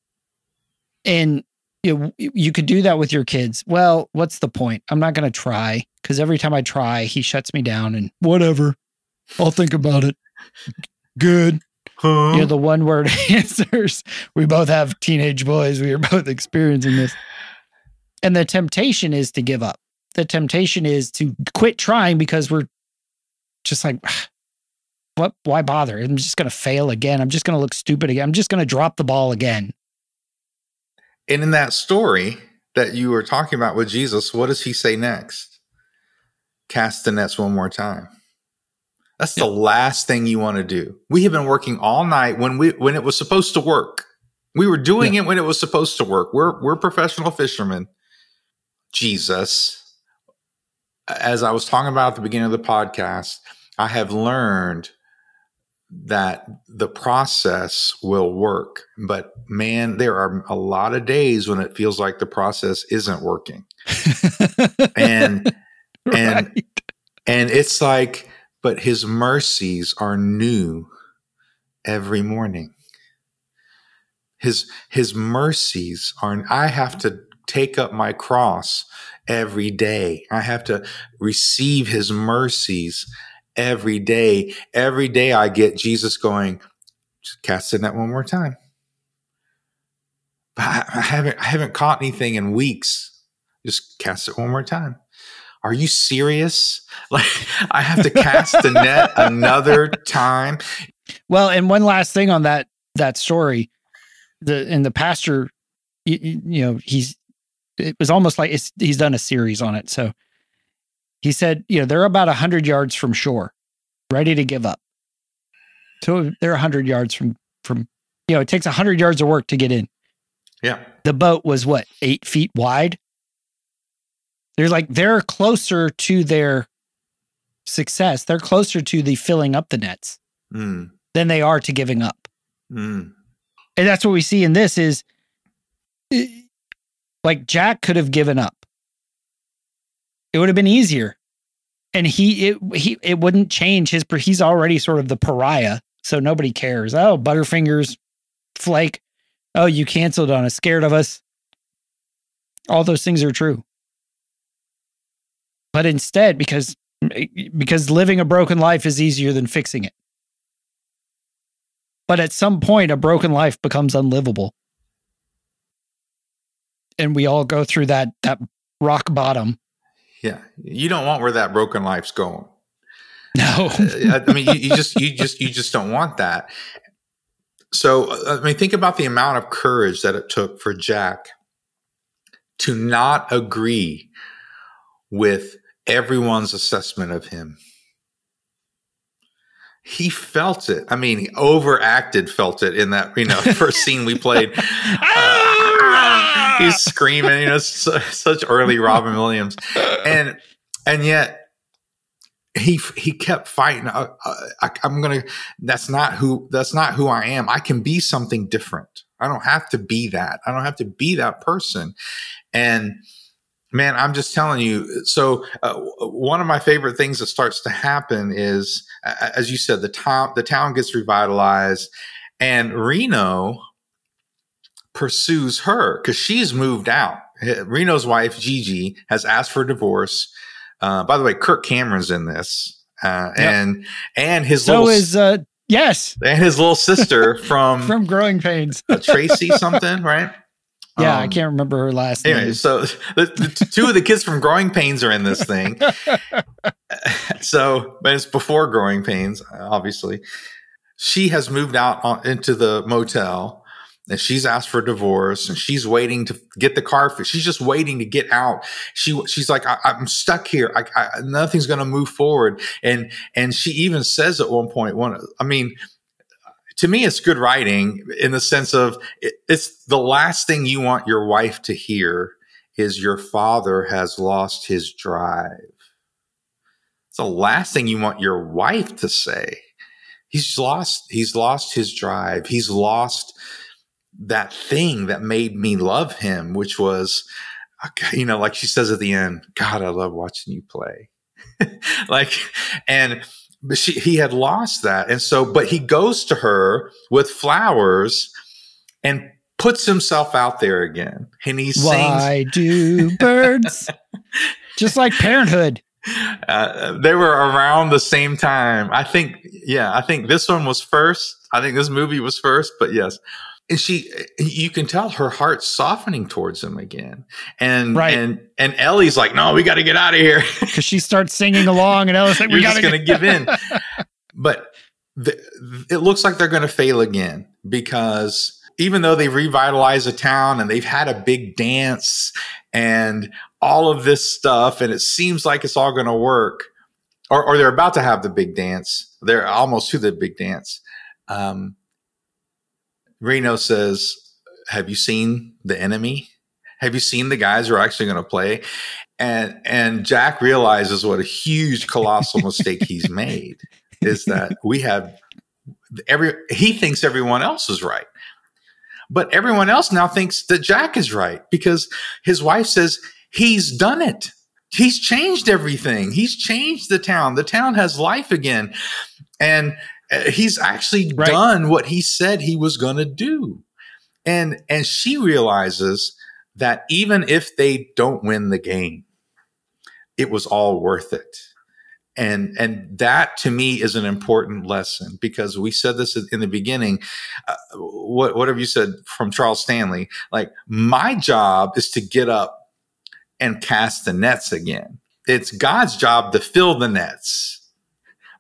And you you could do that with your kids. Well, what's the point? I'm not going to try because every time I try, he shuts me down and whatever. I'll think about it. Good. Huh? You know, the one word answers. We both have teenage boys. We are both experiencing this. And the temptation is to give up. The temptation is to quit trying because we're just like, ah, what? Why bother? I'm just going to fail again. I'm just going to look stupid again. I'm just going to drop the ball again. And in that story that you were talking about with Jesus, what does he say next? Cast the nets one more time. That's the last thing you want to do. We have been working all night when we when it was supposed to work. We were doing it when it was supposed to work. We're we're professional fishermen. Jesus. As I was talking about at the beginning of the podcast, I have learned that the process will work. But man, there are a lot of days when it feels like the process isn't working. and and and it's like but his mercies are new every morning. His, his mercies are, I have to take up my cross every day. I have to receive his mercies every day. Every day I get Jesus going, cast in that one more time. But I, I haven't, I haven't caught anything in weeks. Just cast it one more time are you serious? Like, I have to cast the net another time. Well, and one last thing on that that story, the and the pastor, you, you know, he's it was almost like he's done a series on it. So he said, you know, they're about a hundred yards from shore, ready to give up. So they're a hundred yards from from you know, it takes a hundred yards of work to get in. Yeah. The boat was what eight feet wide. They're like they're closer to their success. They're closer to the filling up the nets Mm. than they are to giving up. Mm. And that's what we see in this is eh, like Jack could have given up. It would have been easier. And he it he it wouldn't change his he's already sort of the pariah, so nobody cares. Oh, Butterfingers flake. Oh, you canceled on us, scared of us. All those things are true. But instead because because living a broken life is easier than fixing it. But at some point, a broken life becomes unlivable. And we all go through that that rock bottom. Yeah, you don't want where that broken life's going. No. I mean, you, you just you just you just don't want that. So, uh, I mean, think about the amount of courage that it took for Jack to not agree with everyone's assessment of him. He felt it. I mean, he overacted, felt it in that you know first scene we played. Uh, he's screaming, you know, su- such early Robin Williams, and and yet he he kept fighting. Uh, uh, I, I'm gonna. That's not who. That's not who I am. I can be something different. I don't have to be that. I don't have to be that person. And man, I'm just telling you. So uh, one of my favorite things that starts to happen is, uh, as you said, the town the town gets revitalized, and Reno pursues her because she's moved out. Reno's wife Gigi has asked for divorce. Uh, by the way, Kirk Cameron's in this, uh, and and his so little is uh yes, and his little sister from, from Growing Pains. Tracy something, right? Yeah, I Um, can't remember her last Anyway, name. so the, the two of the kids from Growing Pains are in this thing. so, but it's before Growing Pains, obviously. She has moved out on, into the motel and she's asked for a divorce and she's waiting to get the car. fixed. She's just waiting to get out. She she's like, I, I'm stuck here. I, I, nothing's going to move forward. And and she even says at one point, one, I mean, to me, it's good writing in the sense of it, it's the last thing you want your wife to hear is your father has lost his drive. It's the last thing you want your wife to say. He's lost, he's lost his drive. He's lost that thing that made me love him, which was, you know, like she says at the end, God, I love watching you play. like, and but she, he had lost that. And so, but he goes to her with flowers and puts himself out there again. And he sings, Why do birds? Just like Parenthood. uh, they were around the same time. I think, yeah, I think this one was first. I think this movie was first, but yes. And she, you can tell her heart's softening towards him again. And, Right. and, and Ellie's like, no, we got to get out of here. Because she starts singing along and ellie's like, You're we just gotta going to get- give in. But the, it looks like they're going to fail again because even though they revitalized the town and they've had a big dance and all of this stuff, and it seems like it's all going to work, or, or they're about to have the big dance. They're almost to the big dance. Um, Reno says, Have you seen the enemy? Have you seen the guys who are actually going to play? And and Jack realizes what a huge colossal mistake he's made is that we have every he thinks everyone else is right. But everyone else now thinks that Jack is right because his wife says he's done it. He's changed everything. He's changed the town. The town has life again. And he's actually Right. done what he said he was going to do. And and she realizes that even if they don't win the game, it was all worth it. And and that to me is an important lesson because we said this in the beginning. Uh, what what have you said from Charles Stanley? Like my job is to get up and cast the nets again. It's God's job to fill the nets,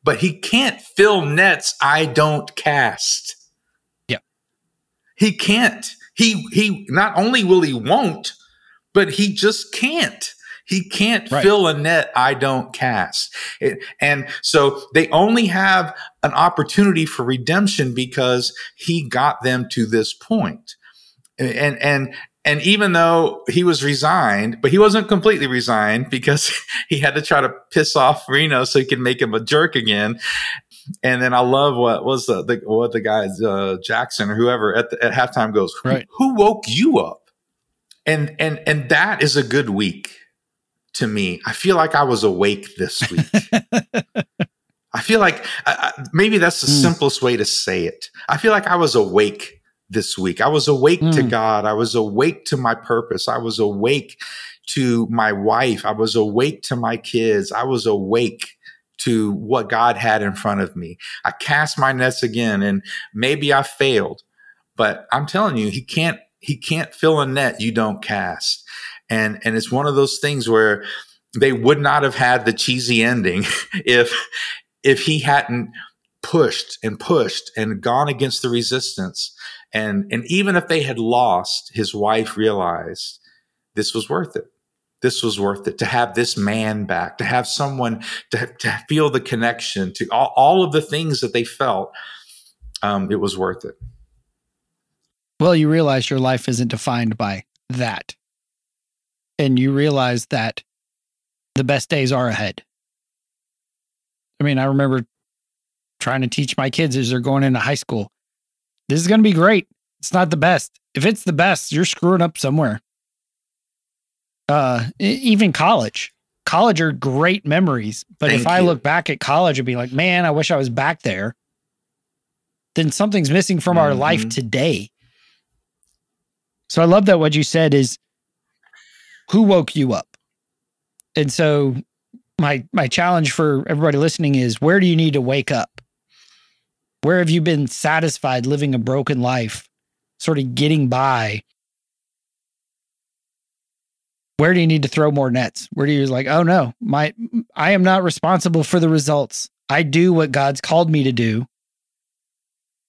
but He can't fill nets I don't cast. Yeah. he can't. He he. Not only will he won't, but he just can't. He can't Right. fill a net I don't cast. It- and so they only have an opportunity for redemption because he got them to this point. And and and even though he was resigned, but he wasn't completely resigned because he had to try to piss off Reno so he could make him a jerk again. And then I love what was the, the what the guys uh, Jackson or whoever at the, at halftime goes, who, Right. who woke you up? And and and that is a good week to me. I feel like I was awake this week. I feel like I, I, maybe that's the Mm. simplest way to say it. I feel like I was awake this week. I was awake to Mm. God. I was awake to my purpose. I was awake to my wife. I was awake to my kids. I was awake to what God had in front of me. I cast my nets again and maybe I failed, but I'm telling you, he can't, he can't fill a net you don't cast. And, and it's one of those things where they would not have had the cheesy ending if, if he hadn't pushed and pushed and gone against the resistance. And, and even if they had lost, his wife realized this was worth it. This was worth it to have this man back, to have someone to, to feel the connection to all, all of the things that they felt. Um, it was worth it. Well, you realize your life isn't defined by that. And you realize that the best days are ahead. I mean, I remember trying to teach my kids as they're going into high school. This is going to be great. It's not the best. If it's the best, you're screwing up somewhere. Uh, even college. College are great memories, but if Thank I you. look back at college and be like, man, I wish I was back there, then something's missing from our life Mhm. today. So I love that what you said is who woke you up? And so my my challenge for everybody listening is where do you need to wake up? Where have you been satisfied living a broken life, sort of getting by? Where do you need to throw more nets? Where do you like, oh no, my I am not responsible for the results. I do what God's called me to do.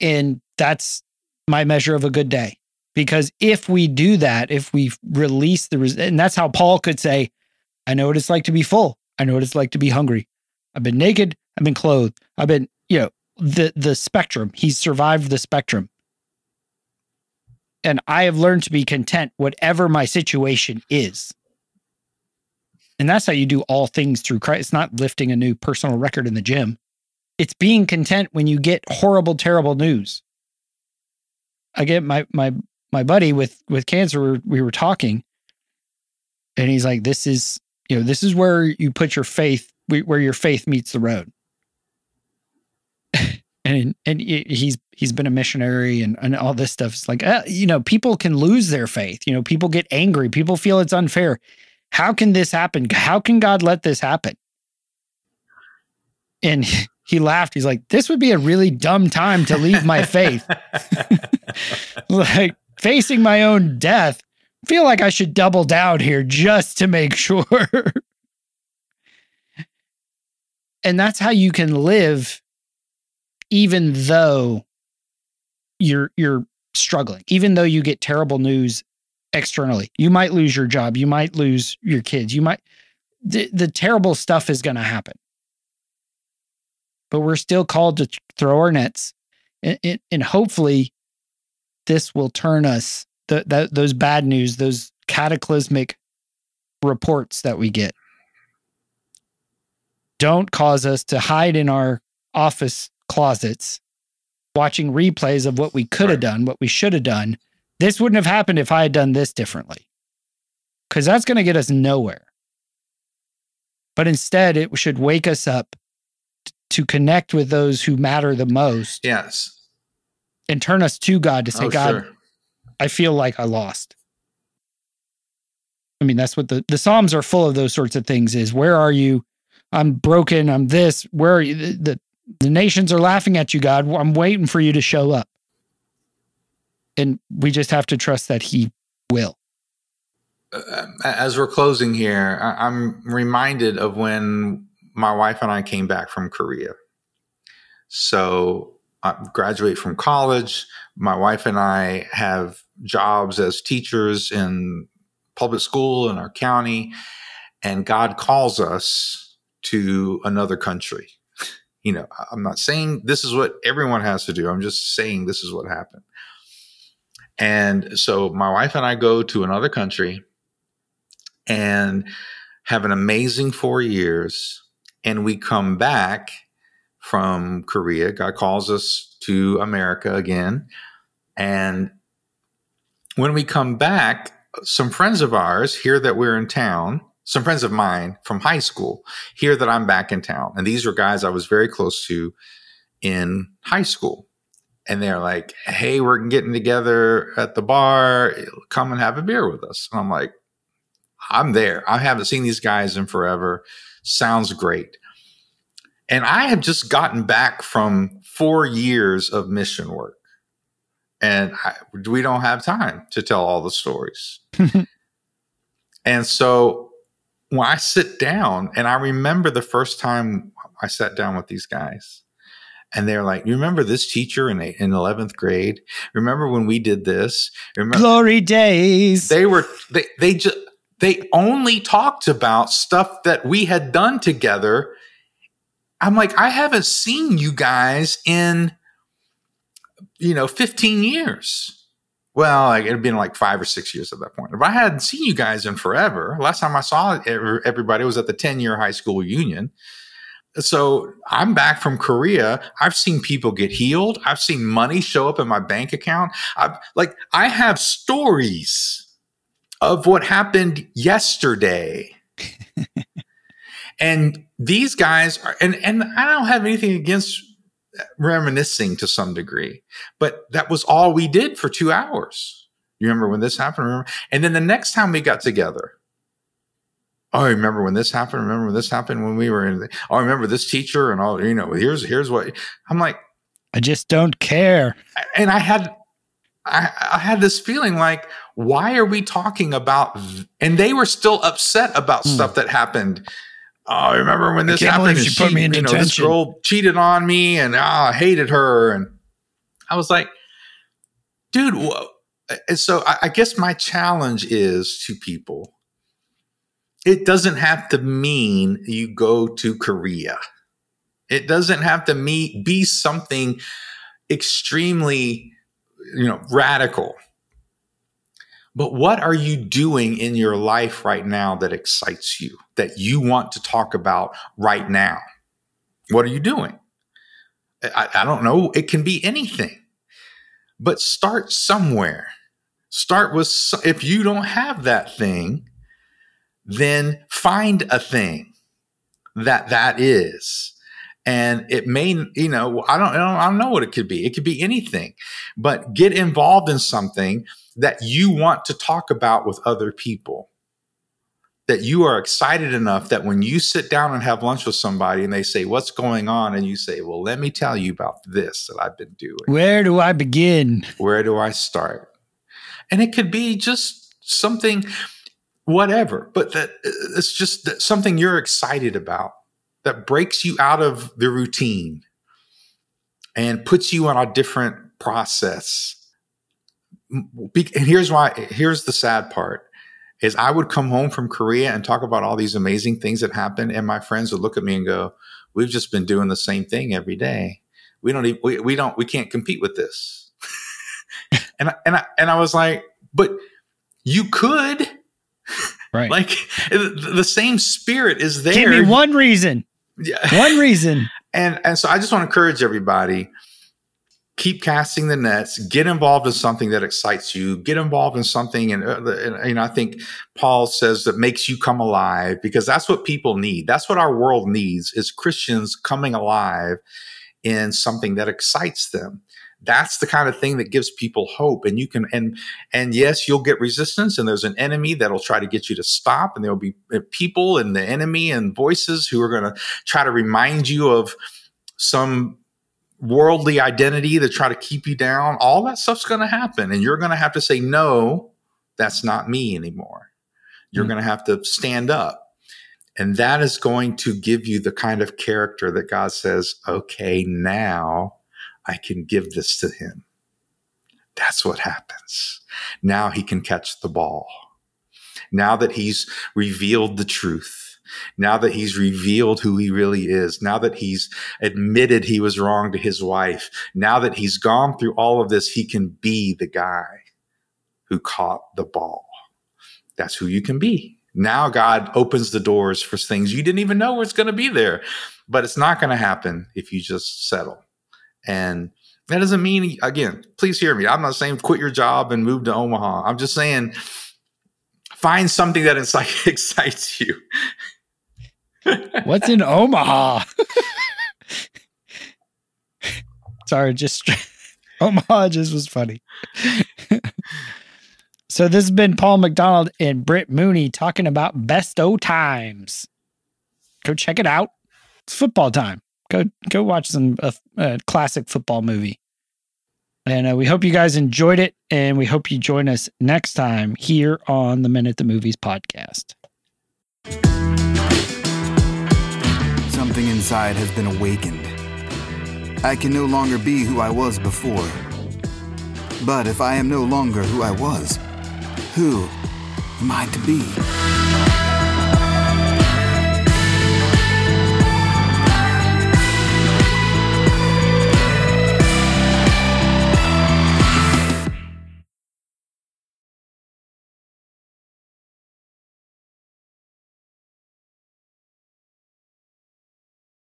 And that's my measure of a good day. Because if we do that, if we release the, res- and that's how Paul could say, I know what it's like to be full. I know what it's like to be hungry. I've been naked. I've been clothed. I've been, you know, the the spectrum. He's survived the spectrum. And I have learned to be content, whatever my situation is. And that's how you do all things through Christ. It's not lifting a new personal record in the gym. It's being content when you get horrible, terrible news. Again, my my my buddy with with cancer, we were, we were talking, and he's like, "This is you know, this is where you put your faith, where your faith meets the road." and and he- he's he's been a missionary and and all this stuff. It's like, uh, you know, people can lose their faith. You know, people get angry. People feel it's unfair. How can this happen? How can God let this happen? And he laughed. He's like, "This would be a really dumb time to leave my faith." like facing my own death, feel like I should double down here just to make sure. and that's how you can live even though you're you're struggling, even though you get terrible news externally. You might lose your job, you might lose your kids, you might the, the terrible stuff is going to happen. But we're still called to throw our nets and, and, hopefully this will turn us the, the, those bad news, those cataclysmic reports that we get. Don't cause us to hide in our office closets watching replays of what we could have Right. done, what we should have done. This wouldn't have happened if I had done this differently. Because that's going to get us nowhere. But instead, it should wake us up t- to connect with those who matter the most Yes. and turn us to God to say, Oh, God, sure. I feel like I lost. I mean, that's what the, the Psalms are full of those sorts of things is where are you? I'm broken. I'm this. Where are you? The, the, the nations are laughing at you, God. I'm waiting for you to show up. And we just have to trust that He will. Uh, as we're closing here, I- I'm reminded of when my wife and I came back from Korea. So I graduate from college. My wife and I have jobs as teachers in public school in our county, and God calls us to another country. You know, I'm not saying this is what everyone has to do. I'm just saying this is what happened. And so my wife and I go to another country and have an amazing four years. And we come back from Korea. God calls us to America again. And when we come back, some friends of ours hear that we're in town. Some friends of mine from high school hear that I'm back in town. And these are guys I was very close to in high school. And they're like, hey, we're getting together at the bar. Come and have a beer with us. And I'm like, I'm there. I haven't seen these guys in forever. Sounds great. And I have just gotten back from four years of mission work. And I, we don't have time to tell all the stories. and so when I sit down, and I remember the first time I sat down with these guys, and they're like, "You remember this teacher in in eleventh grade? Remember when we did this? Remember glory days?" They were they they just they only talked about stuff that we had done together. I'm like, I haven't seen you guys in, you know, 15 years. Well, like, it had been like five or six years at that point. If I hadn't seen you guys in forever. Last time I saw everybody was at the 10 year high school reunion. So I'm back from Korea. I've seen people get healed. I've seen money show up in my bank account. I've like, I have stories of what happened yesterday. and these guys are, and, and I don't have anything against reminiscing to some degree, but that was all we did for two hours. You remember when this happened? Remember? And then the next time we got together, oh, remember when this happened? Remember when this happened when we were in? The, oh, remember this teacher and all. You know, here's here's what I'm like. I just don't care. And I had I, I, had this feeling like, why are we talking about? And they were still upset about hmm. stuff that happened. Oh, remember when this happened? She, put me in you know, This girl cheated on me, and oh, I hated her. And I was like, dude. Whoa. And uh, so I, I guess my challenge is to people. It doesn't have to mean you go to Korea. It doesn't have to meet, be something extremely you know, radical. But what are you doing in your life right now that excites you, that you want to talk about right now? What are you doing? I, I don't know. It can be anything, but start somewhere. Start with, if you don't have that thing, then find a thing that that is and it may you know I don't, I don't know what it could be it could be anything but get involved in something that you want to talk about with other people. That you are excited enough that when you sit down and have lunch with somebody and they say what's going on? and you say well let me tell you about this that I've been doing. Where do I begin? Where do I start? And it could be just something whatever but that uh, it's just that something you're excited about that breaks you out of the routine and puts you on a different process. And here's why, here's the sad part is I would come home from Korea and talk about all these amazing things that happened And my friends would look at me and go, we've just been doing the same thing every day. We don't, even, we, we don't, we can't compete with this. and, I, and I, and I was like, but you could, right? Like the same spirit is there. Give me one reason. Yeah. One reason. and and so I just want to encourage everybody keep casting the nets get involved in something that excites you get involved in something and, uh, and you know i think paul says that makes you come alive because that's what people need. That's what our world needs is christians coming alive in something that excites them. That's the kind of thing that gives people hope and you can and and yes you'll get resistance and there's an enemy that'll try to get you to stop and there'll be uh, people and the enemy and voices who are going to try to remind you of some worldly identity that try to keep you down all that stuff's going to happen and you're going to have to say no that's not me anymore you're mm-hmm. going to have to stand up and that is going to give you the kind of character that God says, okay, now I can give this to him. That's what happens. Now he can catch the ball. Now that he's revealed the truth, now that he's revealed who he really is, now that he's admitted he was wrong to his wife, now that he's gone through all of this, he can be the guy who caught the ball. That's who you can be. Now God opens the doors for things you didn't even know was going to be there. But it's not going to happen if you just settle. And that doesn't mean, again, please hear me. I'm not saying quit your job and move to Omaha. I'm just saying find something that excites you. What's in Omaha? Sorry, just Omaha just was funny. so this has been Paul McDonald and Britt Mooney talking about best of times. Go check it out. It's football time. Go go watch some uh, uh, classic football movie. And uh, we hope you guys enjoyed it, and we hope you join us next time here on the Men at the Movies podcast. Inside has been awakened. I can no longer be who I was before. But if I am no longer who I was, who am I to be?